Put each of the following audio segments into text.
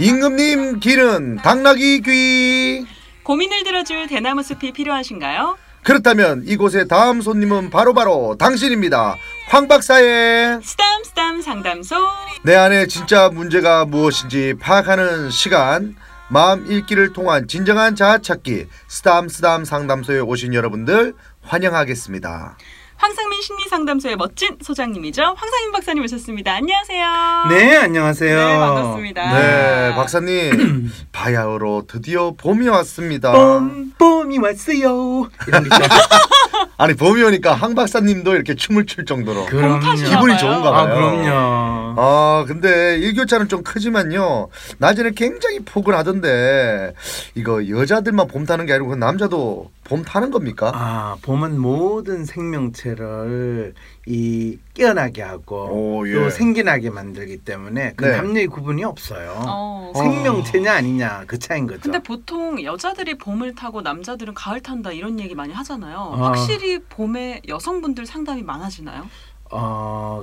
임금님 길은 당나귀 귀. 고민을 들어줄 대나무 숲이 필요하신가요? 그렇다면 이곳의 다음 손님은 바로바로 당신입니다. 황 박사의 스담 스담 상담소. 내 안에 진짜 문제가 무엇인지 파악하는 시간. 마음 읽기를 통한 진정한 자아 찾기 스담 스담 상담소에 오신 여러분들 환영하겠습니다. 황상민 심리상담소의 멋진 소장님이죠. 황상민 박사님 오셨습니다. 안녕하세요. 네, 안녕하세요. 네, 반갑습니다. 네, 박사님 바야흐로 드디어 봄이 왔습니다. 봄, 봄이 왔어요. 아니 봄이 오니까 황 박사님도 이렇게 춤을 출 정도로 그럼요. 기분이. 좋은가 아, 봐요. 그럼요. 아 근데 일교차는 좀 크지만요 낮에는 굉장히 포근하던데 이거 여자들만 봄 타는 게 아니고 그 남자도 봄 타는 겁니까? 아, 봄은 모든 생명체를 이 깨어나게 하고 오, 예. 또 생기나게 만들기 때문에 그 네. 남녀의 구분이 없어요. 어, 생명체냐 아니냐 그 차인 거죠. 근데 보통 여자들이 봄을 타고 남자들은 가을 탄다 이런 얘기 많이 하잖아요. 아. 확실히 봄에 여성분들 상담이 많아지나요? 어,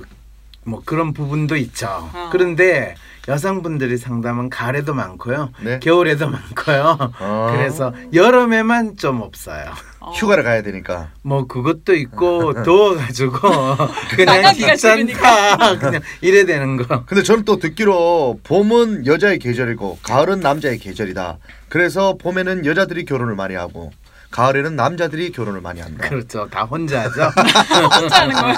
뭐 그런 부분도 있죠. 어. 그런데 여성분들이 상담은 가을에도 많고요. 네. 겨울에도 많고요. 아. 그래서 여름에만 좀 없어요. 어. 휴가를 가야 되니까 뭐 그것도 있고 더워가지고 그냥 귀찮다 그냥 이래 되는 거. 근데 저는 또 듣기로 봄은 여자의 계절이고 가을은 남자의 계절이다 그래서 봄에는 여자들이 결혼을 많이 하고 가을에는 남자들이 결혼을 많이 한다 그렇죠. 다 혼자 하죠. 혼자 하는 거예요.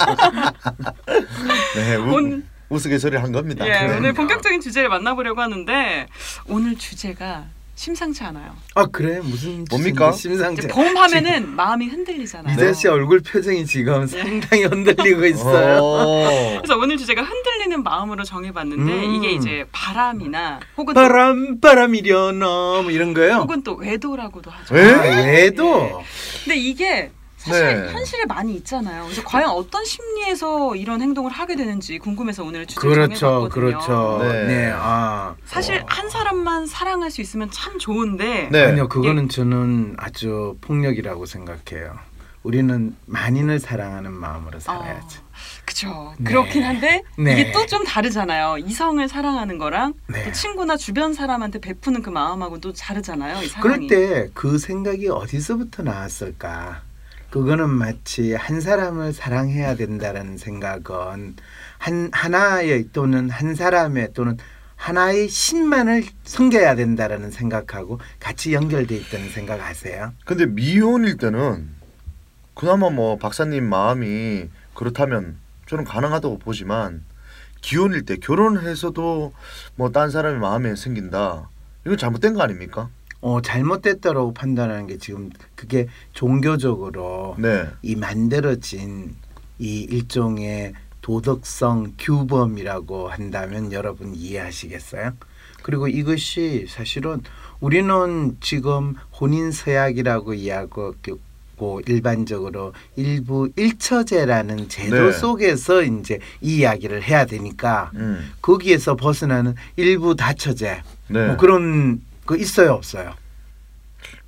네, 우, 오늘- 우스갯소리를 한 겁니다 예, 네. 오늘 본격적인 주제를 만나보려고 하는데 오늘 주제가 심상치 않아요. 아 그래 무슨 뭡니까? 심상치. 봄 하면은 마음이 흔들리잖아요. 이재 씨 얼굴 표정이 지금 상당히 흔들리고 있어요. 어. 그래서 오늘 주제가 흔들리는 마음으로 정해봤는데 음. 이게 이제 바람이나 혹은 또, 바람 바람이려나 뭐 이런 거요. 혹은 또 외도라고도 하죠. 에? 아, 얘도 근데 이게 사실 네. 현실에 많이 있잖아요. 그래서 과연 어떤 심리에서 이런 행동을 하게 되는지 궁금해서 오늘 주제를 그렇죠, 정해봤거든요. 그렇죠. 네. 네, 아 사실 한 사람만 사랑할 수 있으면 참 좋은데 네. 아니요 그거는 저는 아주 폭력이라고 생각해요. 우리는 만인을 사랑하는 마음으로 살아야죠. 그죠. 네. 그렇긴 한데 네. 이게 또 좀 다르잖아요. 이성을 사랑하는 거랑 네. 또 친구나 주변 사람한테 베푸는 그 마음하고 또 다르잖아요. 이 그럴 사랑이. 때그 생각이 어디서부터 나왔을까? 그거는 마치 한 사람을 사랑해야 된다라는 생각은 한 하나의 또는 한 사람의 또는 하나의 신만을 섬겨야 된다라는 생각하고 같이 연결돼 있다는 생각 아세요? 근데 미혼일 때는 그나마 뭐 박사님 마음이 그렇다면 저는 가능하다고 보지만 기혼일 때 결혼해서도 뭐 딴 사람의 마음에 생긴다. 이건 잘못된 거 아닙니까? 어 잘못됐다라고 판단하는 게 지금 그게 종교적으로 네. 이 만들어진 이 일종의 도덕성 규범이라고 한다면 여러분 이해하시겠어요? 그리고 이것이 사실은 우리는 지금 혼인 서약이라고 이해하고 고 일반적으로 일부 일처제라는 제도 네. 속에서 이제 이 이야기를 해야 되니까 음. 거기에서 벗어나는 일부 다처제 네. 뭐 그런 거 있어요 없어요?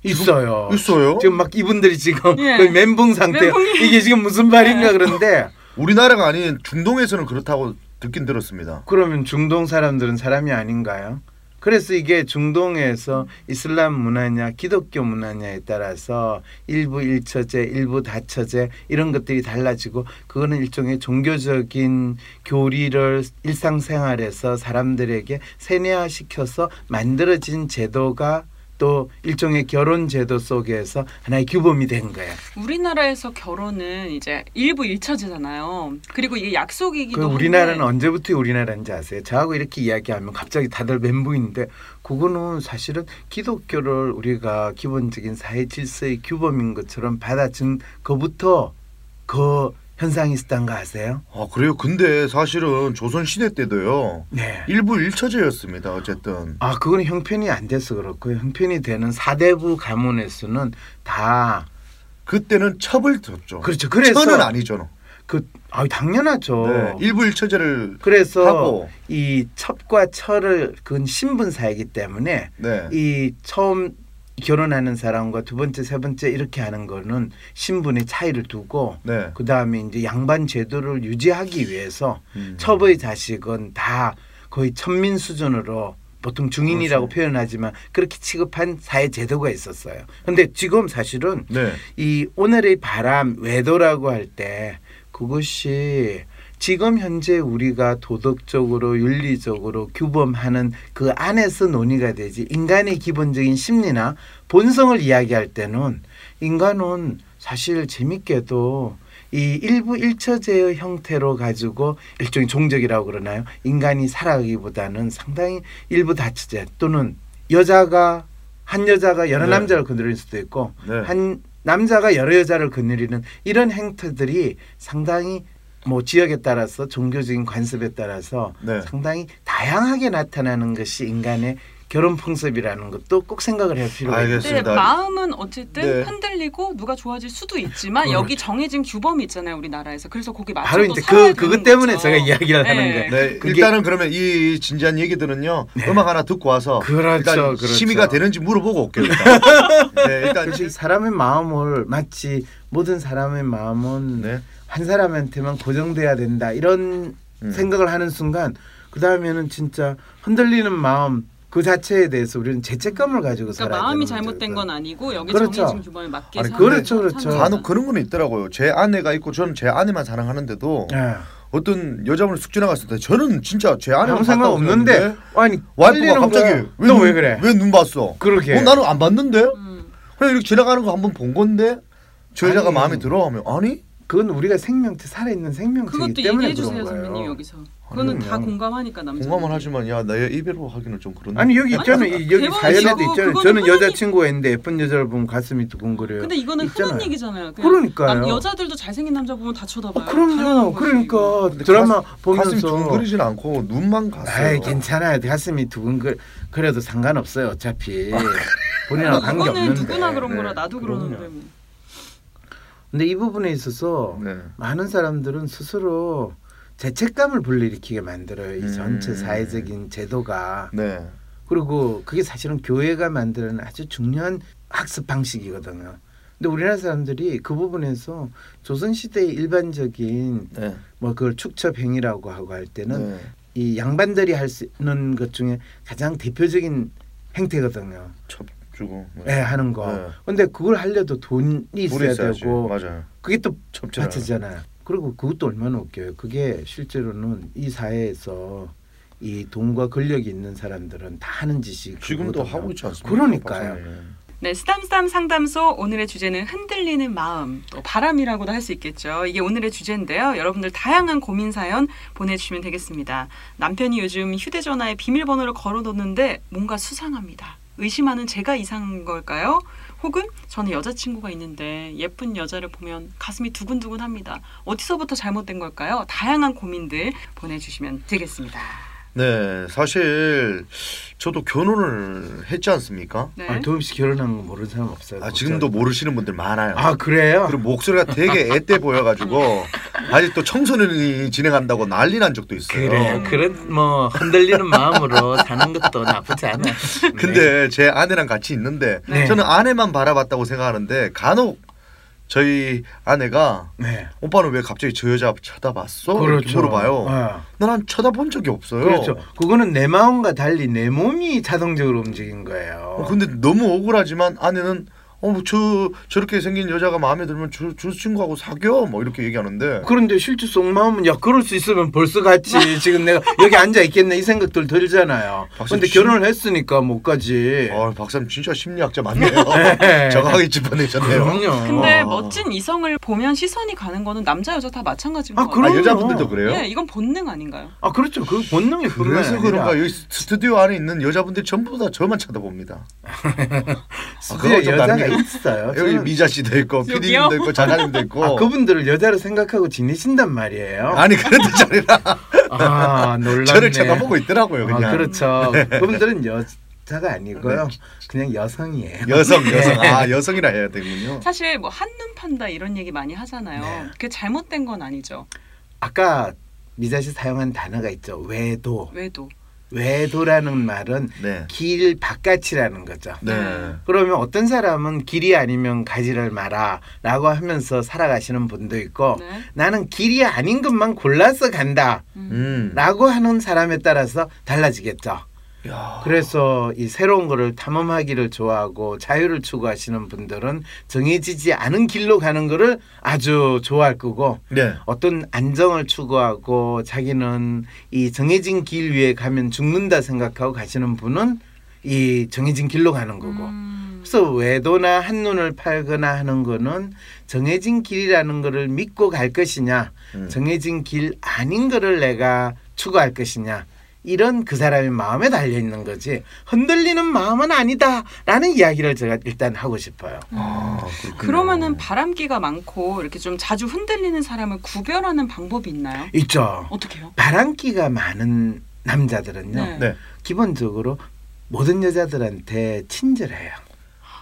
있어요. 있어요? 지금 막 이분들이 지금 예. 거의 멘붕 상태. 멘붕이- 이게 지금 무슨 말인가 그런데 우리나라가 아닌 중동에서는 그렇다고 듣긴 들었습니다. 그러면 중동 사람들은 사람이 아닌가요? 그래서 이게 중동에서 이슬람 문화냐 기독교 문화냐에 따라서 일부 일처제, 일부 다처제 이런 것들이 달라지고 그거는 일종의 종교적인 교리를 일상생활에서 사람들에게 세뇌화시켜서 만들어진 제도가 또 일종의 결혼 제도 속에서 하나의 규범이 된 거예요. 우리나라에서 결혼은 이제 일부 일처제잖아요. 그리고 이게 약속이기도 그 우리나라는 언제부터 우리나라인지 아세요? 저하고 이렇게 이야기하면 갑자기 다들 멘붕인데 그거는 사실은 기독교를 우리가 기본적인 사회 질서의 규범인 것처럼 받아준 거부터 그 현상이 있었던 거 아세요? 아 그래요? 근데 사실은 조선 시대 때도요. 네. 일부 일처제였습니다. 어쨌든. 아 그건 형편이 안 돼서 그렇고요. 형편이 되는 사대부 가문에서는 다 그때는 첩을 뒀죠. 그렇죠. 그래서 천은 아니죠. 그 아, 당연하죠. 네. 일부 일처제를 그래서 하고 이 첩과 철을 그건 신분 사이기 때문에 네. 이 처음 결혼하는 사람과 두 번째, 세 번째 이렇게 하는 거는 신분의 차이를 두고 네. 그 다음에 이제 양반 제도를 유지하기 위해서 음. 첩의 자식은 다 거의 천민 수준으로 보통 중인이라고 그렇죠. 표현하지만 그렇게 취급한 사회 제도가 있었어요. 근데 지금 사실은 네. 이 오늘의 바람 외도라고 할 때 그것이 지금 현재 우리가 도덕적으로 윤리적으로 규범하는 그 안에서 논의가 되지 인간의 기본적인 심리나 본성을 이야기할 때는 인간은 사실 재밌게도 이 일부 일처제의 형태로 가지고 일종의 종적이라고 그러나요? 인간이 살아가기보다는 상당히 일부 다처제 또는 여자가 한 여자가 여러 네. 남자를 건드릴 수도 있고 네. 한 남자가 여러 여자를 거느리는 이런 행태들이 상당히 뭐 지역에 따라서 종교적인 관습에 따라서 네. 상당히 다양하게 나타나는 것이 인간의 결혼 풍습이라는 것도 꼭 생각을 할 필요가 알겠습니다. 있습니다. 맞습니다. 마음은 어쨌든 네. 흔들리고 누가 좋아질 수도 있지만 그렇죠. 여기 정해진 규범이 있잖아요 우리나라에서 그래서 거기 맞춰서 바로 이제 그 그것 때문에 거죠. 제가 이야기를 하는 네. 거예요. 네, 그게- 일단은 그러면 이 진지한 얘기들은요 네. 음악 하나 듣고 와서 그렇죠, 일단 그렇죠. 심의가 되는지 물어보고 올게요. 일단. 네, 일단 사람의 마음을 마치 모든 사람의 마음은 네. 한 사람한테만 고정돼야 된다 이런 음. 생각을 하는 순간 그 다음에는 진짜 흔들리는 마음 그 자체에 대해서 우리는 죄책감을 가지고 그러니까 살아야 마음이. 잘못된 건 아니고 여기 그렇죠. 정해진 규범에 맞게 아니, 그렇죠, 그렇죠. 간혹 그런 거는 있더라고요. 제 아내가 있고 저는 제 아내만 사랑하는데도 예. 어떤 여자분을 쑥 지나갔을 때 저는 진짜 제 아내만 봤다고 없는데 아니 와이프가 갑자기 거야. 너왜 그래? 왜 눈 봤어? 그렇게 어, 나는 안 봤는데 음. 그냥 이렇게 지나가는 거 한 번 본 건데 저 여자가 아니. 마음에 들어 하면 아니 그건 우리가 생명체 살아있는 생명체이기 그것도 때문에 얘기해 그런 주세요 거예요. 선배님 여기서. 그거는 다. 공감하니까 남자. 공감은 하지만 야내 입으로 하기는 좀 그런데 아니 여기 있잖아요. 아니, 이- 여기 사연에도 있잖아요. 저는 흔히- 여자 친구가 있는데 예쁜 여자를 보면 가슴이 두근거려요. 근데 이거는 있잖아요. 흔한 얘기잖아요. 그러니까요. 남- 여자들도 잘생긴 남자 보면 다 쳐다봐요. 어, 그럼요. 그러니까 드라마 가슴이 보면서 둥그리진 않고 눈만. 아이 괜찮아요. 가슴이 두근거 그래도 상관없어요. 어차피 본인하고 그거- 관계 없는데. 누구나 그런 네. 거라 나도 그럼요. 그러는데 뭐. 근데 이 부분에 있어서 네. 많은 사람들은 스스로 죄책감을 불러일으키게 만들어요. 이 전체 음. 사회적인 제도가 네. 그리고 그게 사실은 교회가 만드는 아주 중요한 학습 방식이거든요. 근데 우리나라 사람들이 그 부분에서 조선 시대의 일반적인 네. 뭐 그걸 축첩 행위라고 하고 할 때는 네. 이 양반들이 할 수 있는 것 중에 가장 대표적인 행태거든요. 첩 주고. 예, 하는 거. 네. 근데 그걸 하려도 돈이 있어야 있어야지. 되고 맞아요. 그게 또. 바치잖아요. 그리고 그것도 얼마나 웃겨요. 그게 실제로는 이 사회에서 이 돈과 권력이 있는 사람들은 다 하는 짓이 지금도. 하고 있지 않습니까? 그러니까요. 네, 스담스담 상담소 오늘의 주제는 흔들리는 마음, 또 바람이라고도 할 수 있겠죠. 이게 오늘의 주제인데요. 여러분들 다양한 고민 사연 보내주시면 되겠습니다. 남편이 요즘 휴대전화에 비밀번호를 걸어뒀는데 뭔가 수상합니다. 의심하는 제가 이상한 걸까요? 혹은 저는 여자친구가 있는데 예쁜 여자를 보면 가슴이 두근두근합니다. 어디서부터 잘못된 걸까요? 다양한 고민들 보내주시면 되겠습니다. 네, 사실 저도 결혼을 했지 않습니까? 네. 아, 도엽 씨 결혼한 거 모르는 사람 없어요. 아, 지금도 모르시는 분들 많아요. 아 그래요? 그리고 목소리가 되게 앳돼 보여가지고 아직도 청소년이 진행한다고 난리 난 적도 있어요. 그래 그런 뭐 흔들리는 마음으로 사는 것도 나쁘지 않아. 근데 제 아내랑 같이 있는데 네. 저는 아내만 바라봤다고 생각하는데 간혹 저희 아내가 네. 오빠는 왜 갑자기 저 여자 쳐다봤어? 이렇게 그렇죠. 물어봐요. 어. 난 쳐다본 적이 없어요. 그렇죠. 그거는 내 마음과 달리 내 몸이 자동적으로 움직인 거예요. 어, 근데 너무 억울하지만 아내는 어저 저렇게 생긴 여자가 마음에 들면 저, 저 친구하고 사겨 뭐 이렇게 얘기하는데 그런데 실제 속마음은 야 그럴 수 있으면 벌써 갔지 지금 내가 여기 앉아 있겠네 이 생각들 들잖아요. 근데 치- 결혼을 했으니까 못 가지. 아 박사님 진짜 심리학자 맞네요. 네. 정확하게 짚어내셨네요. 그럼요. 근데 어. 멋진 이성을 보면 시선이 가는 거는 남자 여자 다 마찬가지인 아, 것 같아요. 아. 여자분들도 그래요? 예, 이건 본능 아닌가요? 아 그렇죠. 그 뿐만 그래서 그런가 여기 스튜디오 안에 있는 여자분들 전부 다 저만 쳐다봅니다. 스튜디오에 그거 좀 여자가 다릅니다. 있어요. 여기 미자 씨도 있고? 피디님도 있고 작가님도 있고. 아 그분들을 여자로 생각하고 지내신단 말이에요. 아니 그런 뜻이 아니라 아 놀랍네. 저를 쳐다보고 있더라고요 그냥. 네. 아, 그렇죠. 그분들은 여 자가 아니고요. 그냥 여성이에요. 여성 여성 네. 아 여성이라 해야 되군요. 사실 뭐 한눈 판다 이런 얘기 많이 하잖아요. 네. 그게 잘못된 건 아니죠. 아까 미자 씨 사용한 단어가 있죠. 외도. 왜도. 외도라는 말은 네. 길 바깥이라는 거죠. 네. 그러면 어떤 사람은 길이 아니면 가지를 마라라고 하면서 살아가시는 분도 있고 네. 나는 길이 아닌 것만 골라서 간다라고 음. 음. 하는 사람에 따라서 달라지겠죠. 야. 그래서 이 새로운 거를 탐험하기를 좋아하고 자유를 추구하시는 분들은 정해지지 않은 길로 가는 거를 아주 좋아할 거고 네. 어떤 안정을 추구하고 자기는 이 정해진 길 위에 가면 죽는다 생각하고 가시는 분은 이 정해진 길로 가는 거고 음. 그래서 외도나 한눈을 팔거나 하는 거는 정해진 길이라는 거를 믿고 갈 것이냐 음. 정해진 길 아닌 거를 내가 추구할 것이냐 이런 그 사람의 마음에 달려 있는 거지 흔들리는 마음은 아니다라는 이야기를 제가 일단 하고 싶어요. 아. 그러면은 바람기가 많고 이렇게 좀 자주 흔들리는 사람을 구별하는 방법이 있나요? 있죠. 어떻게요? 바람기가 많은 남자들은요 네. 네. 기본적으로 모든 여자들한테 친절해요.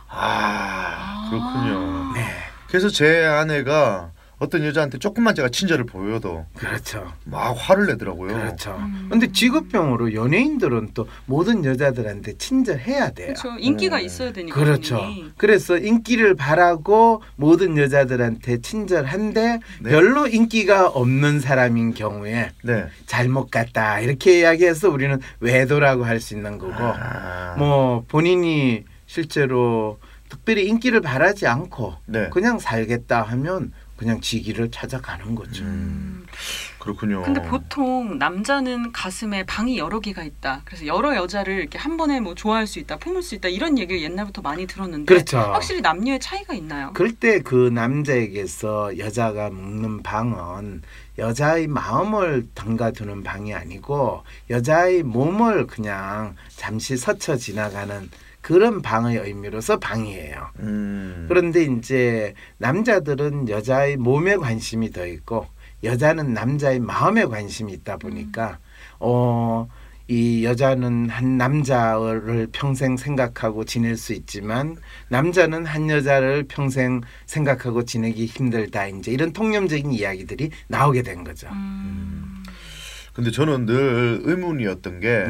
아, 그렇군요. 네, 그래서 제 아내가 어떤 여자한테 조금만 제가 친절을 보여도 그렇죠. 막 화를 내더라고요. 그렇죠. 음. 근데 직업병으로 연예인들은 또 모든 여자들한테 친절해야 돼요. 그렇죠. 인기가 네. 있어야 되니까. 그렇죠. 본인이. 그래서 인기를 바라고 모든 여자들한테 친절한데 네. 별로 인기가 없는 사람인 경우에 네. 잘못 갔다 이렇게 이야기해서 우리는 외도라고 할 수 있는 거고 아. 뭐 본인이 실제로 특별히 인기를 바라지 않고 네. 그냥 살겠다 하면 그냥 지기를 찾아가는 거죠. 음, 그렇군요. 근데 보통 남자는 가슴에 방이 여러 개가 있다. 그래서 여러 여자를 이렇게 한 번에 뭐 좋아할 수 있다, 품을 수 있다 이런 얘기를 옛날부터 많이 들었는데 그렇죠. 확실히 남녀의 차이가 있나요? 그럴 때 그 남자에게서 여자가 묵는 방은 여자의 마음을 담가두는 방이 아니고 여자의 몸을 그냥 잠시 스쳐 지나가는 그런 방의 의미로서 방이에요. 음. 그런데 이제 남자들은 여자의 몸에 관심이 더 있고 여자는 남자의 마음에 관심이 있다 보니까 어. 이 여자는 한 남자를 평생 생각하고 지낼 수 있지만 남자는 한 여자를 평생 생각하고 지내기 힘들다 이제 이런 통념적인 이야기들이 나오게 된 거죠. 음. 근데 저는 늘 의문이었던 게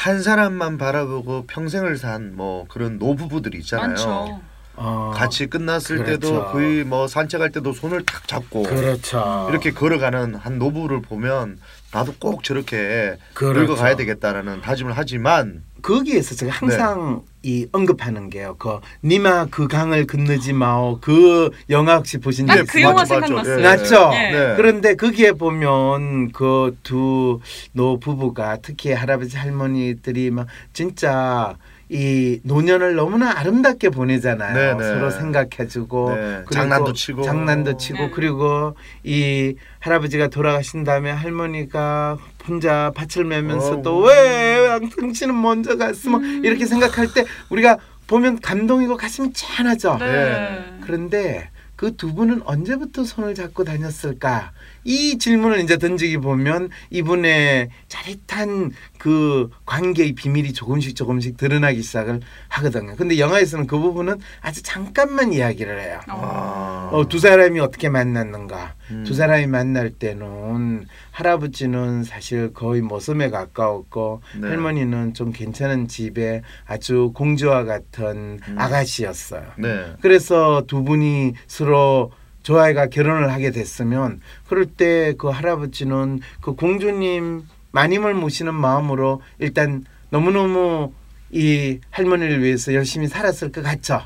한 네. 사람만 바라보고 평생을 산 뭐 그런 노부부들이 있잖아요. 많죠. 어, 같이 끝났을 그렇죠. 때도 거의 뭐 산책할 때도 손을 탁 잡고 그렇죠. 이렇게 걸어가는 한 노부를 보면 나도 꼭 저렇게 그렇죠. 늙어가야 되겠다라는 다짐을 하지만 거기에서 제가 항상 네. 이 언급하는 게요. 그 니마 그 강을 건너지 마오. 그 영화 혹시 보신 적 아, 네, 그 있어요? 영화 맞죠, 맞죠. 생각났어요. 예. 맞죠? 예. 네. 그런데 거기에 보면 그 두 노 부부가 특히 할아버지 할머니들이 막 진짜 이 노년을 너무나 아름답게 보내잖아요. 네, 네. 서로 생각해주고 네, 장난도 치고. 장난도 치고 네. 그리고 이 할아버지가 돌아가신 다음에 할머니가 혼자 밭을 매면서도 어우. 왜 당신은 먼저 갔어 뭐 음. 이렇게 생각할 때 우리가 보면 감동이고 가슴이 짠하죠. 네. 그런데 그 두 분은 언제부터 손을 잡고 다녔을까? 이 질문을 이제 던지기 보면 이분의 짜릿한 그 관계의 비밀이 조금씩 조금씩 드러나기 시작을 하거든요. 근데 영화에서는 그 부분은 아주 잠깐만 이야기를 해요. 아. 어, 두 사람이 어떻게 만났는가? 음. 두 사람이 만날 때는 할아버지는 사실 거의 모섬에 가까웠고 네. 할머니는 좀 괜찮은 집에 아주 공주와 같은 음. 아가씨였어요. 네. 그래서 두 분이 서로 조아이가 결혼을 하게 됐으면 그럴 때 그 할아버지는 그 공주님 마님을 모시는 마음으로 일단 너무너무 이 할머니를 위해서 열심히 살았을 것 같죠.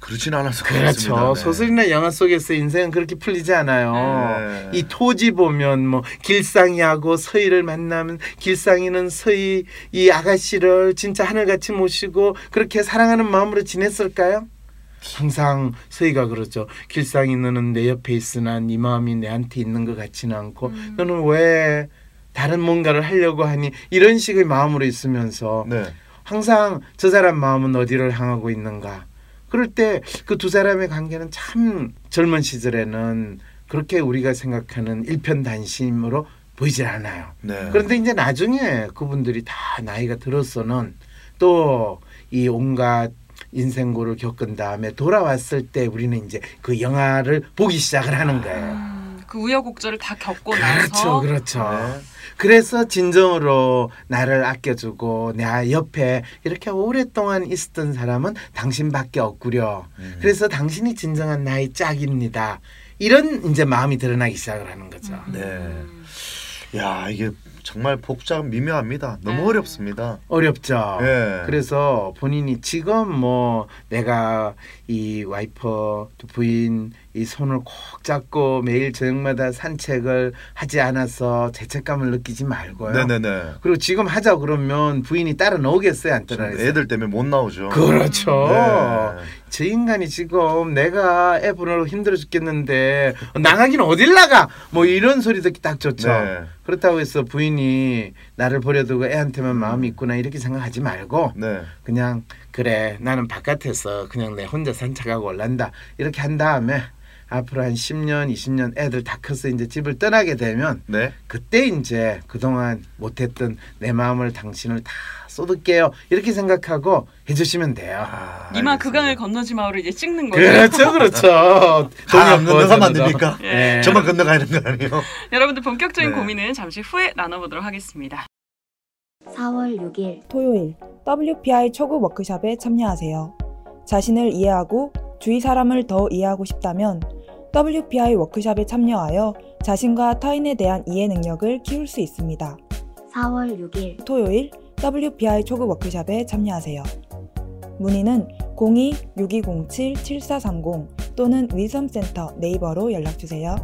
그렇진 않아서 그렇죠. 그렇습니다. 네. 소설이나 영화 속에서 인생은 그렇게 풀리지 않아요. 네. 이 토지 보면 뭐 길상이하고 서희를 만나면 길상이는 서희 이 아가씨를 진짜 하늘같이 모시고 그렇게 사랑하는 마음으로 지냈을까요? 항상 서희가 그러죠. 길상이 너는 내 옆에 있으나 네 마음이 내한테 있는 것 같지는 않고 음. 너는 왜 다른 뭔가를 하려고 하니 이런 식의 마음으로 있으면서 네. 항상 저 사람 마음은 어디를 향하고 있는가. 그럴 때 그 두 사람의 관계는 참 젊은 시절에는 그렇게 우리가 생각하는 일편단심으로 보이질 않아요. 네. 그런데 이제 나중에 그분들이 다 나이가 들어서는 또 이 온갖 인생고를 겪은 다음에 돌아왔을 때 우리는 이제 그 영화를 보기 시작을 하는 거예요. 음, 그 우여곡절을 다 겪고 그렇죠, 나서 그렇죠. 네. 그래서 진정으로 나를 아껴주고 내 옆에 이렇게 오랫동안 있었던 사람은 당신밖에 없구려. 음. 그래서 당신이 진정한 나의 짝입니다. 이런 이제 마음이 드러나기 시작을 하는 거죠. 음. 네. 야 이게 정말 복잡 미묘합니다. 너무 네. 어렵습니다. 어렵죠. 예. 그래서 본인이 지금 뭐 내가 이 와이퍼 또 부인 이 손을 꼭 잡고 매일 저녁마다 산책을 하지 않아서 죄책감을 느끼지 말고요. 네네네. 그리고 지금 하자 그러면 부인이 따라 나오겠어요, 안 따라겠어요? 애들 때문에 못 나오죠. 그렇죠. 네. 저 인간이 지금 내가 애 보느라고 힘들어 죽겠는데 나가긴 어딜 나가? 뭐 이런 소리 듣기 딱 좋죠. 네. 그렇다고 해서 부인이 나를 버려두고 애한테만 마음이 있구나 이렇게 생각하지 말고 네. 그냥 그래 나는 바깥에서 그냥 내 혼자 산책하고 올란다 이렇게 한 다음에 앞으로 한 10년 20년 애들 다 커서 이제 집을 떠나게 되면 네. 그때 이제 그동안 못했던 내 마음을 당신을 다 쏟을게요 이렇게 생각하고 해주시면 돼요. 아, 이마. 그강을 건너지 마오를 이제 찍는 거죠. 그렇죠, 그렇죠. 건너가면 안 저도. 됩니까? 예. 저만 건너가는 거 아니에요? 여러분들 본격적인 네. 고민은 잠시 후에 나눠보도록 하겠습니다. 4월 6일 토요일 WPI 초급 워크숍에 참여하세요. 자신을 이해하고 주위 사람을 더 이해하고 싶다면 WPI 워크숍에 참여하여 자신과 타인에 대한 이해 능력을 키울 수 있습니다. 4월 6일 토요일 WPI 초급 워크숍에 참여하세요. 문의는 02-6207-7430 또는 위섬센터 네이버로 연락주세요.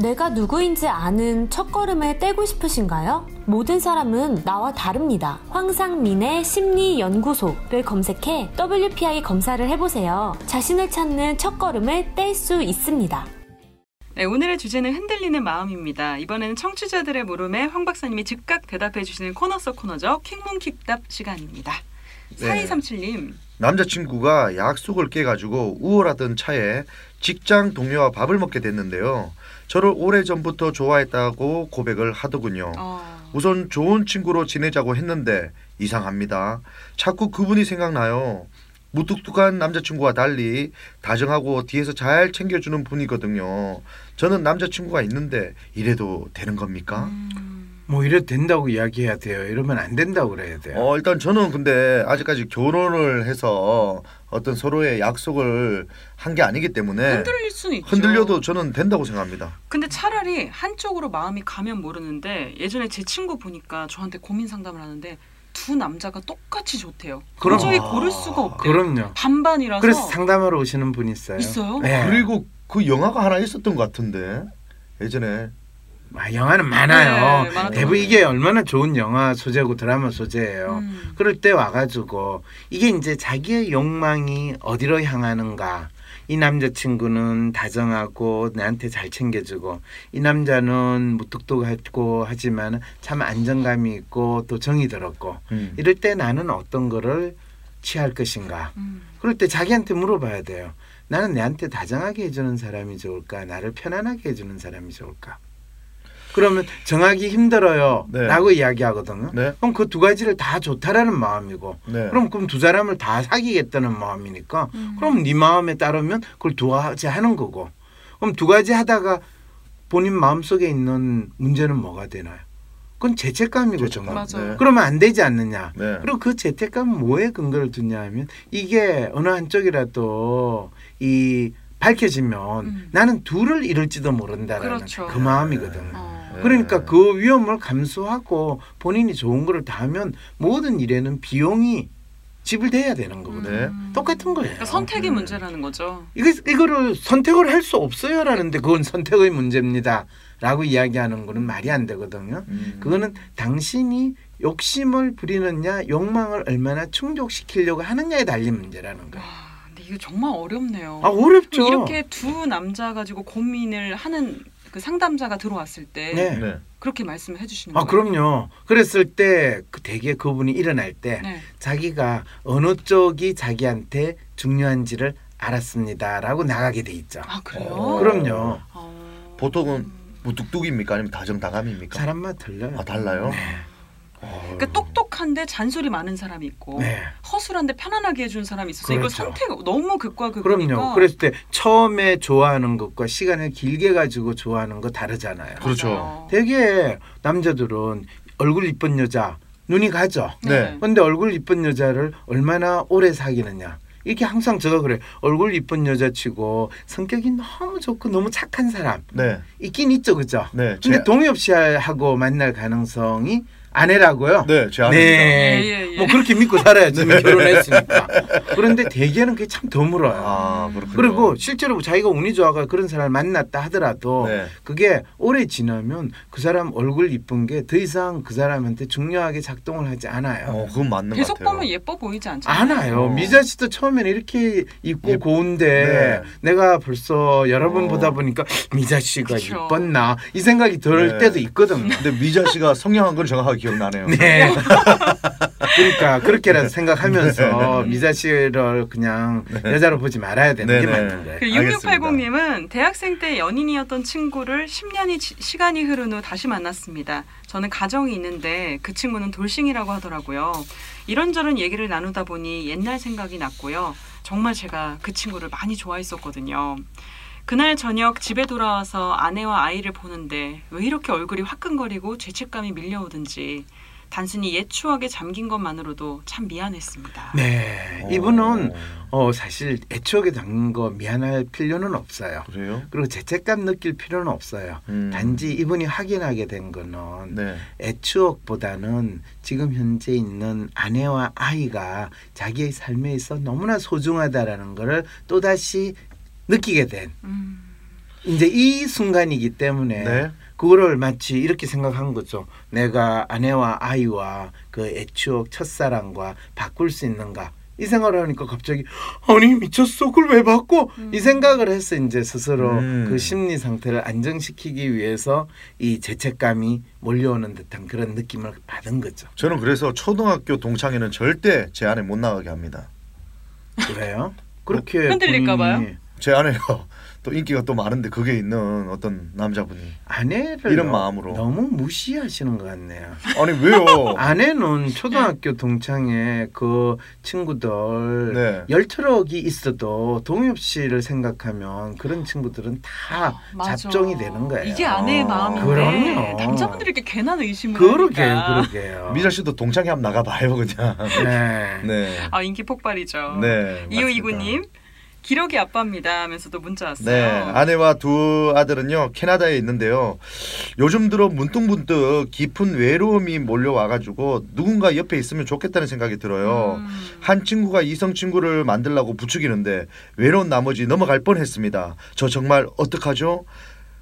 내가 누구인지 아는 첫걸음을 떼고 싶으신가요? 모든 사람은 나와 다릅니다. 황상민의 심리연구소를 검색해 WPI 검사를 해보세요. 자신을 찾는 첫걸음을 뗄 수 있습니다. 네, 오늘의 주제는 흔들리는 마음입니다. 이번에는 청취자들의 물음에 황 박사님이 즉각 대답해 주시는 코너 속 코너죠. 킹문킥답 시간입니다. 네. 4237님. 남자친구가 약속을 깨가지고 우울하던 차에 직장 동료와 밥을 먹게 됐는데요. 저를 오래전부터 좋아했다고 고백을 하더군요. 어, 우선 좋은 친구로 지내자고 했는데 이상합니다. 자꾸 그분이 생각나요. 무뚝뚝한 남자친구와 달리 다정하고 뒤에서 잘 챙겨주는 분이거든요. 저는 남자친구가 있는데 이래도 되는 겁니까? 음, 뭐 이래도 된다고 이야기해야 돼요. 이러면 안 된다고 그래야 돼요. 어 일단 저는 근데 아직까지 결혼을 해서 어떤 서로의 약속을 한 게 아니기 때문에 흔들릴 수는 있죠. 네. 흔들려도 저는 된다고 생각합니다. 근데 차라리 한쪽으로 마음이 가면 모르는데 예전에 제 친구 보니까 저한테 고민 상담을 하는데 두 남자가 똑같이 좋대요. 그럼. 도저히 고를 수가 없대요. 그럼요. 반반이라서 그래서 상담하러 오시는 분 있어요. 있어요? 네. 그리고 그 영화가 하나 있었던 것 같은데 예전에 아, 영화는 많아요. 네, 대부분 것 이게 얼마나 좋은 영화 소재고 드라마 소재예요. 음. 그럴 때 와가지고 이게 이제 자기의 욕망이 어디로 향하는가. 이 남자친구는 다정하고 나한테 잘 챙겨주고 이 남자는 무뚝뚝하고 하지만 참 안정감이 있고 또 정이 들었고 음. 이럴 때 나는 어떤 거를 취할 것인가. 음. 그럴 때 자기한테 물어봐야 돼요. 나는 내한테 다정하게 해주는 사람이 좋을까? 나를 편안하게 해주는 사람이 좋을까? 그러면 정하기 힘들어요. 네. 라고 이야기하거든요. 네. 그럼 그 두 가지를 다 좋다라는 마음이고 네. 그럼 그럼 두 사람을 다 사귀겠다는 마음이니까 음. 그럼 네 마음에 따르면 그걸 두 가지 하는 거고 그럼 두 가지 하다가 본인 마음속에 있는 문제는 뭐가 되나요? 그건 죄책감이고 죄책감. 정말. 맞아요. 네. 그러면 안 되지 않느냐? 네. 그리고 그 죄책감은 뭐에 근거를 두냐 하면 이게 어느 한쪽이라도 이 밝혀지면 음. 나는 둘을 잃을지도 모른다라는 그렇죠. 그 마음이거든 요. 어. 네. 그러니까 그 위험을 감수하고 본인이 좋은 거를 다 하면 모든 일에는 비용이 지불돼야 되는 거거든요. 네. 음. 똑같은 거예요. 그러니까 선택의 음. 문제라는 거죠. 이거 이거를 선택을 할 수 없어요라는데 그건 선택의 문제입니다라고 이야기하는 거는 말이 안 되거든요. 음. 그거는 당신이 욕심을 부리느냐 욕망을 얼마나 충족시키려고 하느냐에 달린 문제라는 거예요. 와, 근데 이거 정말 어렵네요. 아 어렵죠. 이렇게 두 남자 가지고 고민을 하는 그 상담자가 들어왔을 때 네. 네. 그렇게 말씀을 해주시는 아 거예요. 그럼요. 그랬을 때 그 대개 그분이 일어날 때 네. 자기가 어느 쪽이 자기한테 중요한지를 알았습니다라고 나가게 돼 있죠. 아 그래요? 어. 그럼요. 어. 보통은 무뚝뚝입니까 아니면 다정다감입니까? 사람마다 틀려요. 아 달라요? 네. 어. 그러니까 똑똑한데 잔소리 많은 사람이 있고 네. 허술한데 편안하게 해준 사람이 있어서 이거 그렇죠. 선택 너무 극과 극이니까. 그럼요. 그랬을 때 처음에 좋아하는 것과 시간을 길게 가지고 좋아하는 거 다르잖아요. 그렇죠. 되게 남자들은 얼굴 이쁜 여자 눈이 가죠. 네. 근데 얼굴 이쁜 여자를 얼마나 오래 사귀느냐 이렇게 항상 제가 그래 얼굴 이쁜 여자치고 성격이 너무 좋고 너무 착한 사람 네. 있긴 있죠 그죠? 네. 근데 제, 동엽 씨하고 만날 가능성이 아내라고요? 네, 제 아내입니다. 네. 예, 예, 예. 뭐 그렇게 믿고 살아야지 뭐 결혼했으니까. 그런데 대개는 그게 참 드물어요. 아, 그렇군요. 그리고 실제로 자기가 운이 좋아가 그런 사람을 만났다 하더라도 네. 그게 오래 지나면 그 사람 얼굴 이쁜 게 더 이상 그 사람한테 중요하게 작동을 하지 않아요. 어, 그건 맞는 것 계속 같아요. 보면 예뻐 보이지 않잖아요. 않아요. 어. 미자 씨도 처음에는 이렇게 입고 예. 고운데 네. 내가 벌써 여러 번 어. 보다 보니까 미자 씨가 그쵸. 이뻤나 이 생각이 들 네. 때도 있거든요. 근데 미자 씨가 성형한 건 정확하게 기억나네요. 네. 그러니까 그렇게라도 생각하면서 네. 미자 씨를 그냥 여자로 보지 말아야 되는 게 네, 네. 맞는 거예요. 그 알겠습니다. 6680님은 대학생 때 연인이었던 친구를 10년이 지- 시간이 흐른 후 다시 만났습니다. 저는 가정이 있는데 그 친구는 돌싱이라고 하더라고요. 이런저런 얘기를 나누다 보니 옛날 생각이 났고요. 정말 제가 그 친구를 많이 좋아했었거든요. 그날 저녁 집에 돌아와서 아내와 아이를 보는데 왜 이렇게 얼굴이 화끈거리고 죄책감이 밀려오든지 단순히 옛 추억에 잠긴 것만으로도 참 미안했습니다. 네, 어. 이분은 어 사실 애초에 담는 거 미안할 필요는 없어요. 그래요? 그리고 죄책감 느낄 필요는 없어요. 음. 단지 이분이 확인하게 된 거는 네. 애추억보다는 지금 현재 있는 아내와 아이가 자기의 삶에 있어 너무나 소중하다라는 것을 또다시 느끼게 된 음. 이제 이 순간이기 때문에 네. 그거를 마치 이렇게 생각한 거죠. 내가 아내와 아이와 그 애추억 첫사랑과 바꿀 수 있는가? 이 생각을 하니까 갑자기 아니 미쳤어 그걸 왜 바꿔 음. 이 생각을 해서 이제 스스로 음. 그 심리 상태를 안정시키기 위해서 이 죄책감이 몰려오는 듯한 그런 느낌을 받은 거죠 저는 그래서 초등학교 동창회는 절대 제 아내 못 나가게 합니다. 그래요 그렇게 흔들릴까 봐요? 제 아내가 또 인기가 또 많은데 그게 있는 어떤 남자분이 아내를 이런 너- 마음으로. 너무 무시하시는 것 같네요 아니 왜요? 아내는 초등학교 동창회 그 친구들 네. 열 트럭이 있어도 동엽 씨를 생각하면 그런 친구들은 다 맞아. 잡종이 되는 거예요. 이게 아내의 아, 마음인데 그럼요. 남자분들이 이렇게 괜한 의심을 그러게 하니까. 그러게요. 미자 씨도 동창회 한번 나가봐요 그냥. 네. 네. 아 인기 폭발이죠. 네. 이호 이구님 기러기 아빠입니다 하면서도 문자 왔어요. 네, 아내와 두 아들은요 캐나다에 있는데요. 요즘 들어 문득문득 깊은 외로움이 몰려와가지고 누군가 옆에 있으면 좋겠다는 생각이 들어요. 음. 한 친구가 이성 친구를 만들라고 부추기는데 외로운 나머지 넘어갈 뻔했습니다. 저 정말 어떡하죠?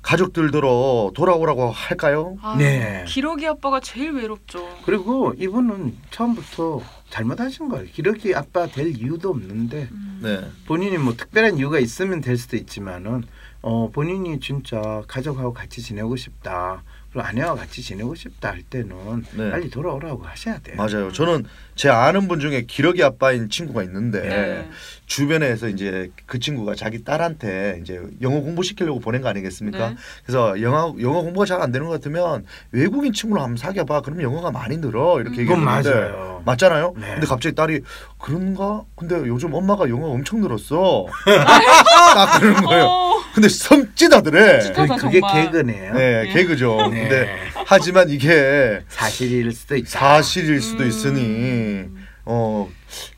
가족들더러 돌아오라고 할까요? 아유, 네. 기러기 아빠가 제일 외롭죠. 그리고 이분은 처음부터 잘못하신 거예요. 기러기 아빠 될 이유도 없는데 음. 네, 본인이 뭐 특별한 이유가 있으면 될 수도 있지만은 어 본인이 진짜 가족하고 같이 지내고 싶다. 그리고 아내와 같이 지내고 싶다 할 때는 네. 빨리 돌아오라고 하셔야 돼요. 맞아요. 저는 제 아는 분 중에 기러기 아빠인 친구가 있는데 네. 주변에서 이제 그 친구가 자기 딸한테 이제 영어 공부 시키려고 보낸 거 아니겠습니까? 네. 그래서 영어 영어 공부가 잘 안 되는 것 같으면 외국인 친구로 한번 사귀어 봐. 그럼 영어가 많이 늘어 이렇게 음. 얘기했는데 맞아요. 맞잖아요. 네. 근데 갑자기 딸이 그런가? 근데 요즘 엄마가 영어 엄청 늘었어. 딱 그러는 거예요. 어, 근데 섬찟하더래. 찌릿하다, 그게 정말. 개그네요. 네, 예. 개그죠. 네. 근데 하지만 이게 사실일 수도 있다. 사실일 수도 음. 있으니 어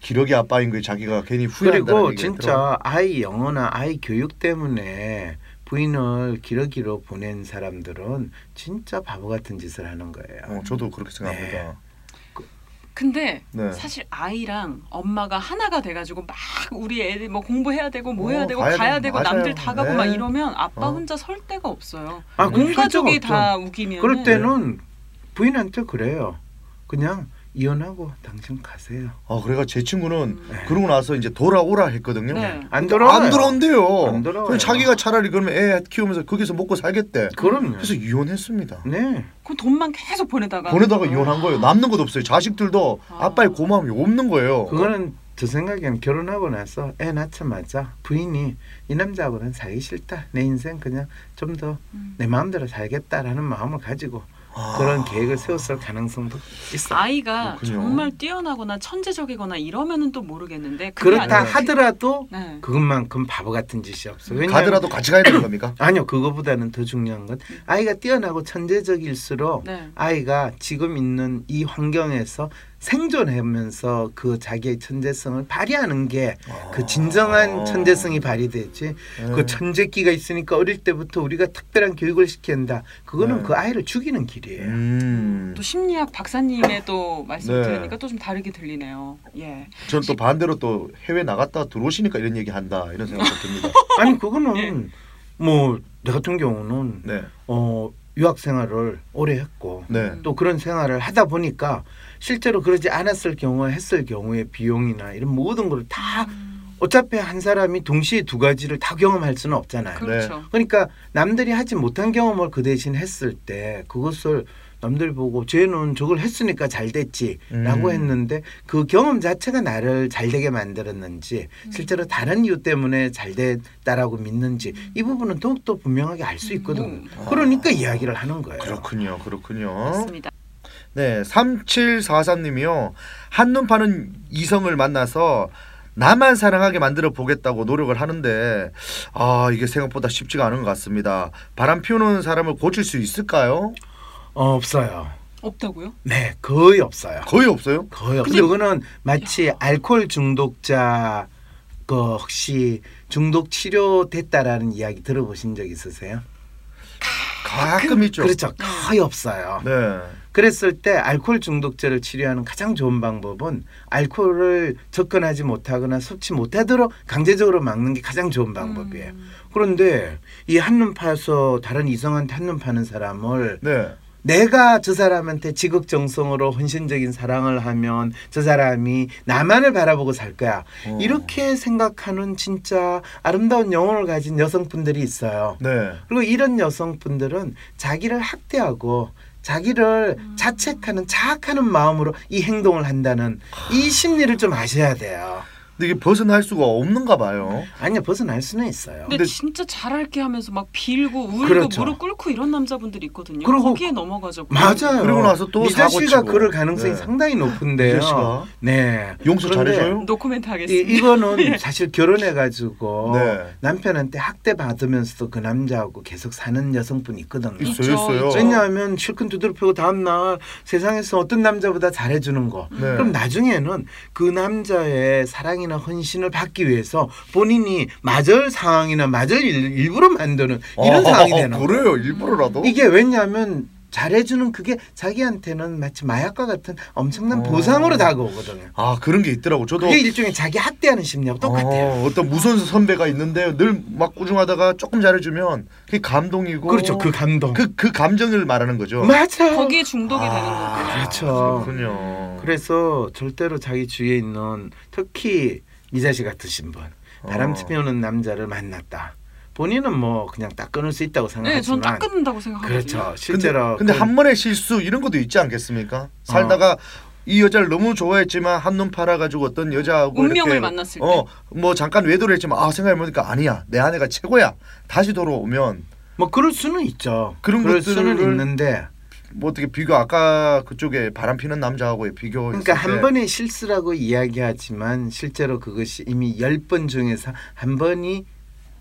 기러기 아빠인 거 자기가 괜히 후회한다는 그리고 얘기가 진짜 있더라고요. 아이 영어나 아이 교육 때문에 부인을 기러기로 보낸 사람들은 진짜 바보 같은 짓을 하는 거예요. 어, 저도 그렇게 생각합니다. 근데 네. 사실 아이랑 엄마가 하나가 돼가지고 막 우리 애들 뭐 공부해야 되고 뭐 해야 어, 되고 가야 가야, 되고, 맞아요. 남들 다 가고 네. 막 이러면 아빠 어. 혼자 설 데가 없어요. 아, 온 가족이 다 없죠. 우기면 그럴 때는 부인한테 그래요. 그냥 이혼하고 당신 가세요. 아 그래가 제 친구는 음. 네. 그러고 나서 이제 돌아오라 했거든요. 네. 안 돌아와요. 안 돌아온대요. 안 돌아와요. 자기가 차라리 그러면 애 키우면서 거기서 먹고 살겠대. 그럼요. 그래서 이혼했습니다. 네. 그 돈만 계속 보내다가 보내다가 이혼한 거예요. 남는 것도 없어요. 자식들도 아. 아빠의 고마움이 없는 거예요. 그거는 제 생각에는 결혼하고 나서 애 낳자마자 부인이 이 남자하고는 살기 싫다. 내 인생 그냥 좀 더내 음. 마음대로 살겠다라는 마음을 가지고 아. 그런 계획을 세웠을 가능성도 있어. 요 아이가 그렇군요. 정말 뛰어나거나 천재적이거나 이러면은 또 모르겠는데 그렇다 하더라도 네. 그것만큼 바보 같은 짓이 없어. 왜냐하면 가더라도 같이 가야 되는 겁니까? 아니요 그거보다는 더 중요한 건 아이가 뛰어나고 천재적일수록 네. 아이가 지금 있는 이 환경에서 생존하면서 그 자기의 천재성을 발휘하는 게 그 진정한 천재성이 발휘되지 네. 그 천재기가 있으니까 어릴 때부터 우리가 특별한 교육을 시킨다 그거는 네. 그 아이를 죽이는 길이에요 음. 또 심리학 박사님의 또 말씀을 네. 들으니까 또 좀 다르게 들리네요. 예. 저는 또 반대로 또 해외 나갔다 들어오시니까 이런 얘기 한다 이런 생각도 듭니다. 아니 그거는 예. 뭐내 같은 경우는 네, 어 유학 생활을 오래 했고 네, 또 그런 생활을 하다 보니까 실제로 그러지 않았을 경우에 했을 경우에 비용이나 이런 모든 걸 다 어차피 한 사람이 동시에 두 가지를 다 경험할 수는 없잖아요. 그렇죠. 그러니까 남들이 하지 못한 경험을 그 대신 했을 때 그것을 남들 보고 쟤는 저걸 했으니까 잘 됐지라고 음. 했는데 그 경험 자체가 나를 잘 되게 만들었는지 실제로 다른 이유 때문에 잘 됐다라고 믿는지 이 부분은 더욱더 분명하게 알 수 있거든요. 음. 그러니까 이야기를 하는 거예요. 그렇군요, 그렇군요. 맞습니다. 네, 3743님이요. 한눈 파는 이성을 만나서 나만 사랑하게 만들어 보겠다고 노력을 하는데 아 이게 생각보다 쉽지가 않은 것 같습니다. 바람 피우는 사람을 고칠 수 있을까요? 어, 없어요. 없다고요? 네, 거의 없어요. 거의 없어요. 거의 없어요. 근데- 그거는 마치 알코올 중독자 그 혹시 중독 치료됐다라는 이야기 들어보신 적 있으세요? 가끔 있죠. 그렇죠. 거의 없어요. 네. 그랬을 때 알코올 중독자를 치료하는 가장 좋은 방법은 알코올을 접근하지 못하거나 섭취 못하도록 강제적으로 막는 게 가장 좋은 방법이에요. 음. 그런데 이 한눈 파서 다른 이성한테 한눈 파는 사람을 네. 내가 저 사람한테 지극정성으로 헌신적인 사랑을 하면 저 사람이 나만을 바라보고 살 거야. 어. 이렇게 생각하는 진짜 아름다운 영혼을 가진 여성분들이 있어요. 네. 그리고 이런 여성분들은 자기를 학대하고 자기를 자책하는 자학하는 마음으로 이 행동을 한다는 이 심리를 좀 아셔야 돼요. 근데 이게 벗어날 수가 없는가 봐요. 아니요 벗어날 수는 있어요. 근데, 근데- 진짜 잘할게 하면서 막 빌고 울고 그렇죠. 무릎 꿇고 이런 남자분들이 있거든요. 그리고- 거기에 넘어가죠. 맞아요. 그리고 나서 또 미자 씨가 치고. 그럴 가능성이 네. 상당히 높은데요. 미자 씨가? 네. 용서 잘해줘요? 노코멘트 이, 하겠습니다. 이 거는 사실 결혼해 가지고 네. 남편한테 학대 받으면서도 그 남자하고 계속 사는 여성분이 있거든요. 있어요, 있어요. 왜냐하면 실컷 두드려펴고 다음 날 세상에서 어떤 남자보다 잘해주는 거. 네. 그럼 나중에는 그 남자의 사랑이 나 헌신을 받기 위해서 본인이 맞을 상황이나 맞을 일, 일부러 만드는 이런 아, 상황이 되는 거예요. 그래요, 일부러라도. 이게 왜냐하면 잘해주는 그게 자기한테는 마치 마약과 같은 엄청난 어. 보상으로 다가오거든요. 아 그런 게 있더라고. 저도 그게 일종의 자기 학대하는 심리하고 똑같아요. 어, 어떤 무선 선배가 있는데 늘 막 꾸중하다가 조금 잘해주면 그게 감동이고 그렇죠. 그 감동. 그, 그 감정을 말하는 거죠. 맞아. 거기에 중독이 되는 아, 거고. 그렇죠. 그렇군요. 그래서 절대로 자기 주위에 있는 특히 미자씨 같으신 분 바람 어. 피우는 남자를 만났다. 본인은 뭐 그냥 딱 끊을 수 있다고 네, 생각하지만 전딱 끊는다고 생각하거든요. 그렇죠. 실제로 근데, 근데 그- 한 번의 실수 이런 것도 있지 않겠습니까? 살다가 이 여자를 너무 좋아했지만 한눈 팔아가지고 어떤 여자하고 운명을 이렇게 만났을 때. 어뭐 잠깐 외도를 했지만 아 생각해보니까 아니야 내 아내가 최고야 다시 돌아오면 뭐 그럴 수는 있죠. 그런 그럴 수는 것들을 있는데 뭐 어떻게 비교 아까 그쪽에 바람 피는 남자하고의 비교 그러니까 한 번의 실수라고 이야기하지만 실제로 그것이 이미 열 번 중에서 한 번이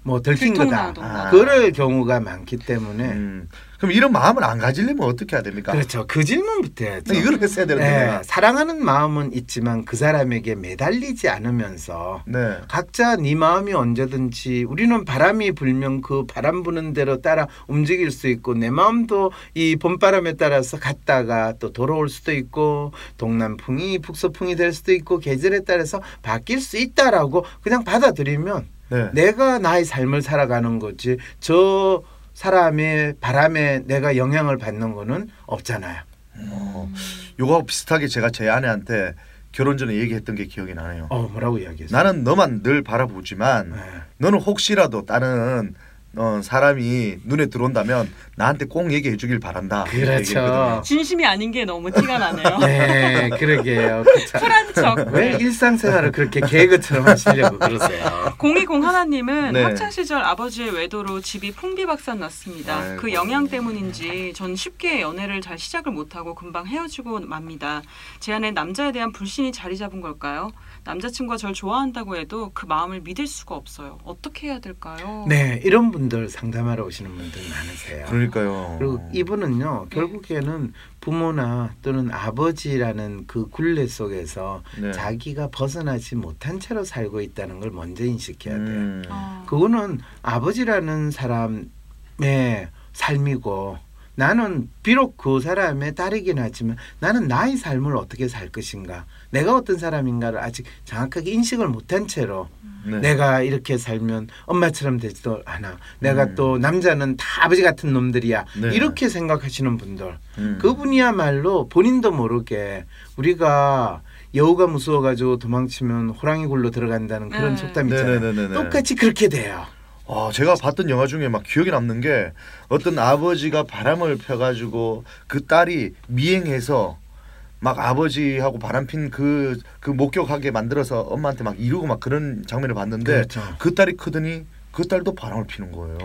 뭐 들킨 거다. 아. 그럴 경우가 많기 때문에 음, 그럼 이런 마음을 안 가지려면 어떻게 해야 됩니까? 그렇죠. 그 질문부터 해야죠. 이걸 했어야 되는데 네. 사랑하는 마음은 있지만 그 사람에게 매달리지 않으면서 네. 각자 네 마음이 언제든지 우리는 바람이 불면 그 바람 부는 대로 따라 움직일 수 있고 내 마음도 이 봄바람에 따라서 갔다가 또 돌아올 수도 있고 동남풍이 북서풍이 될 수도 있고 계절에 따라서 바뀔 수 있다라고 그냥 받아들이면 네. 내가 나의 삶을 살아가는 거지 저 사람의 바람에 내가 영향을 받는 거는 없잖아요. 어, 요거하고 비슷하게 제가 제 아내한테 결혼 전에 얘기했던 게 기억이 나네요. 어 뭐라고 이야기했어요? 나는 너만 늘 바라보지만 네. 너는 혹시라도 다른 어, 사람이 눈에 들어온다면 나한테 꼭 얘기해 주길 바란다. 그렇죠. 진심이 아닌 게 너무 티가 나네요. 네, 그러게요. 그 참- 쿨한 척. 왜 일상생활을 그렇게 개그처럼 하시려고 그러세요? 020 하나님은 네. 학창 시절 아버지의 외도로 집이 풍비박산 났습니다. 아이고. 그 영향 때문인지 전 쉽게 연애를 잘 시작을 못하고 금방 헤어지고 맙니다. 제 안에 남자에 대한 불신이 자리 잡은 걸까요? 남자친구가 절 좋아한다고 해도 그 마음을 믿을 수가 없어요. 어떻게 해야 될까요? 네, 이런 분들 상담하러 오시는 분들 많으세요. 그러니까요. 그리고 이분은요 결국에는 부모나 또는 아버지라는 그 굴레 속에서 네. 자기가 벗어나지 못한 채로 살고 있다는 걸 먼저 인식해야 돼요. 음. 아, 그거는 아버지라는 사람의 삶이고 나는 비록 그 사람의 딸이긴 하지만 나는 나의 삶을 어떻게 살 것인가 내가 어떤 사람인가를 아직 정확하게 인식을 못한 채로 네. 내가 이렇게 살면 엄마처럼 되지도 않아 내가 음. 또 남자는 다 아버지 같은 놈들이야 네. 이렇게 생각하시는 분들 음. 그분이야말로 본인도 모르게 우리가 여우가 무서워가지고 도망치면 호랑이 굴로 들어간다는 그런 네. 속담 있잖아요 네네네네. 똑같이 그렇게 돼요 아, 제가 봤던 영화 중에 막 기억에 남는 게 어떤 아버지가 바람을 펴가지고 그 딸이 미행해서 막 아버지하고 바람핀 그, 그 목격하게 만들어서 엄마한테 막 이루고 막 그런 장면을 봤는데 그렇죠. 그 딸이 크더니 그 딸도 바람을 피는 거예요.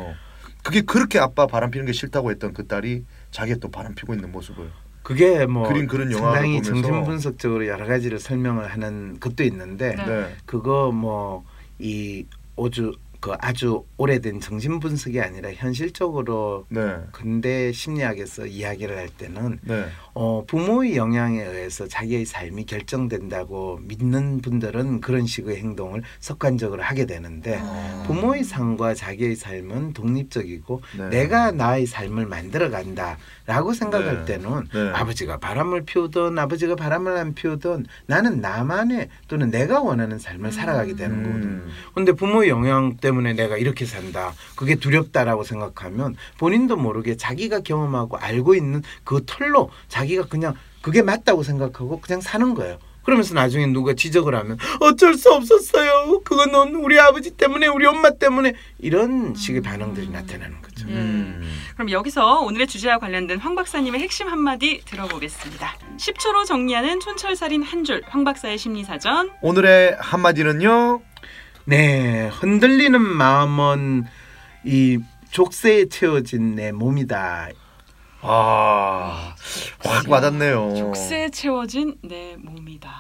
그게 그렇게 아빠 바람 피는 게 싫다고 했던 그 딸이 자기가 또 바람 피고 있는 모습을. 그게 뭐 그린 그런 영화를 상당히 보면서. 정신 분석적으로 여러 가지를 설명을 하는 것도 있는데 네. 네. 그거 뭐 이 오주 그 아주 오래된 정신 분석이 아니라 현실적으로 네. 근대 심리학에서 이야기를 할 때는 네. 어, 부모의 영향에 의해서 자기의 삶이 결정된다고 믿는 분들은 그런 식의 행동을 습관적으로 하게 되는데 아. 부모의 삶과 자기의 삶은 독립적이고 네. 내가 나의 삶을 만들어 간다라고 생각할 네. 때는 네. 아버지가 바람을 피우든 아버지가 바람을 안 피우든 나는 나만의 또는 내가 원하는 삶을 살아가게 되는 거거든요. 음. 근데 부모의 영향 때문에 내가 이렇게 산다. 그게 두렵다라고 생각하면 본인도 모르게 자기가 경험하고 알고 있는 그 털로 자기가 그냥 그게 맞다고 생각하고 그냥 사는 거예요. 그러면서 나중에 누가 지적을 하면 어쩔 수 없었어요. 그거는 우리 아버지 때문에 우리 엄마 때문에 이런 식의 반응들이 나타나는 거죠. 예. 음. 그럼 여기서 오늘의 주제와 관련된 황 박사님의 핵심 한마디 들어보겠습니다. 10초로 정리하는 촌철살인 한 줄, 황 박사의 심리사전. 오늘의 한마디는요. 네, 흔들리는 마음은 이 족쇄에 채워진 내 몸이다. 아, 확 와닿네요. 족쇄에 채워진 내 몸이다.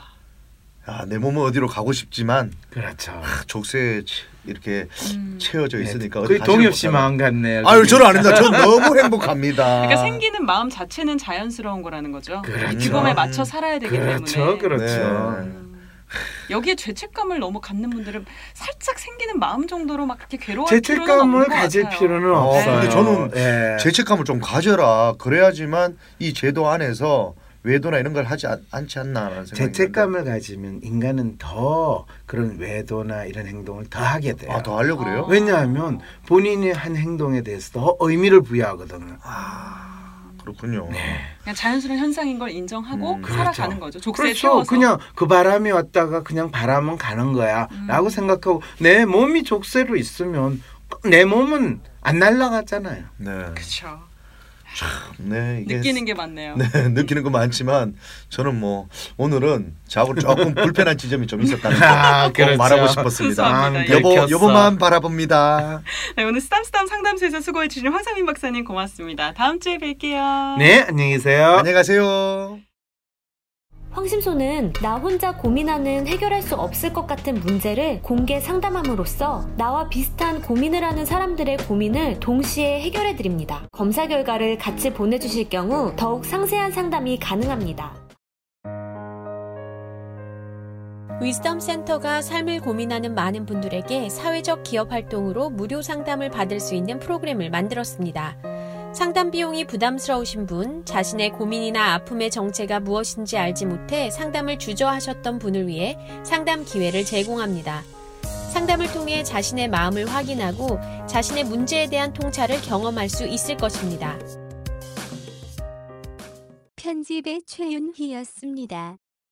아, 내 몸은 어디로 가고 싶지만 그렇죠. 아, 족쇄에 채- 이렇게 음. 채워져 있으니까 어디 거의 가지를 동엽 씨. 마음 같네요. 아유 저는 아닙니다. 전 너무 행복합니다. 그러니까 생기는 마음 자체는 자연스러운 거라는 거죠. 그렇죠. 규범에 맞춰 살아야 되기 그렇죠, 때문에. 그렇죠. 네. 음. 여기에 죄책감을 너무 갖는 분들은 살짝 생기는 마음 정도로 막 그렇게 괴로워할 필요는 죄책감을 가질 같아요. 필요는 어, 없어요. 근데 저는 예. 죄책감을 좀 가져라. 그래야지만 이 제도 안에서 외도나 이런 걸 하지 않, 않지 않나라는 생각이 죄책감을 가지면 인간은 더 그런 외도나 이런 행동을 더 하게 돼요. 아, 더 하려 고 그래요? 어. 왜냐하면 본인이 한 행동에 대해서 더 의미를 부여하거든요. 아, 그렇군요. 그냥 자연스러운 현상인 걸 인정하고 음, 살아가는 거죠. 족쇄에 그렇죠. 채워서. 그냥 그 바람이 왔다가 그냥 바람은 가는 거야라고 음. 생각하고 내 몸이 족쇄로 있으면 내 몸은 안 날아가잖아요. 네. 그렇죠. 네, 이게 느끼는 게 많네요. 네, 느끼는 거 많지만 저는 뭐 오늘은 자고 조금 불편한 지점이 좀 있었다는 아, 거 그렇죠. 말하고 싶었습니다. 아, 여보, 들켰어. 여보만 바라봅니다. 네, 오늘 쓰담쓰담 상담소에서 수고해 주신 황상민 박사님 고맙습니다. 다음 주에 뵐게요. 네, 안녕히 계세요. 안녕히 가세요. 황심소는 나 혼자 고민하는 해결할 수 없을 것 같은 문제를 공개 상담함으로써 나와 비슷한 고민을 하는 사람들의 고민을 동시에 해결해 드립니다. 검사 결과를 같이 보내주실 경우 더욱 상세한 상담이 가능합니다. 위즈덤 센터가 삶을 고민하는 많은 분들에게 사회적 기업 활동으로 무료 상담을 받을 수 있는 프로그램을 만들었습니다. 상담 비용이 부담스러우신 분, 자신의 고민이나 아픔의 정체가 무엇인지 알지 못해 상담을 주저하셨던 분을 위해 상담 기회를 제공합니다. 상담을 통해 자신의 마음을 확인하고 자신의 문제에 대한 통찰을 경험할 수 있을 것입니다. 편집의 최윤희였습니다.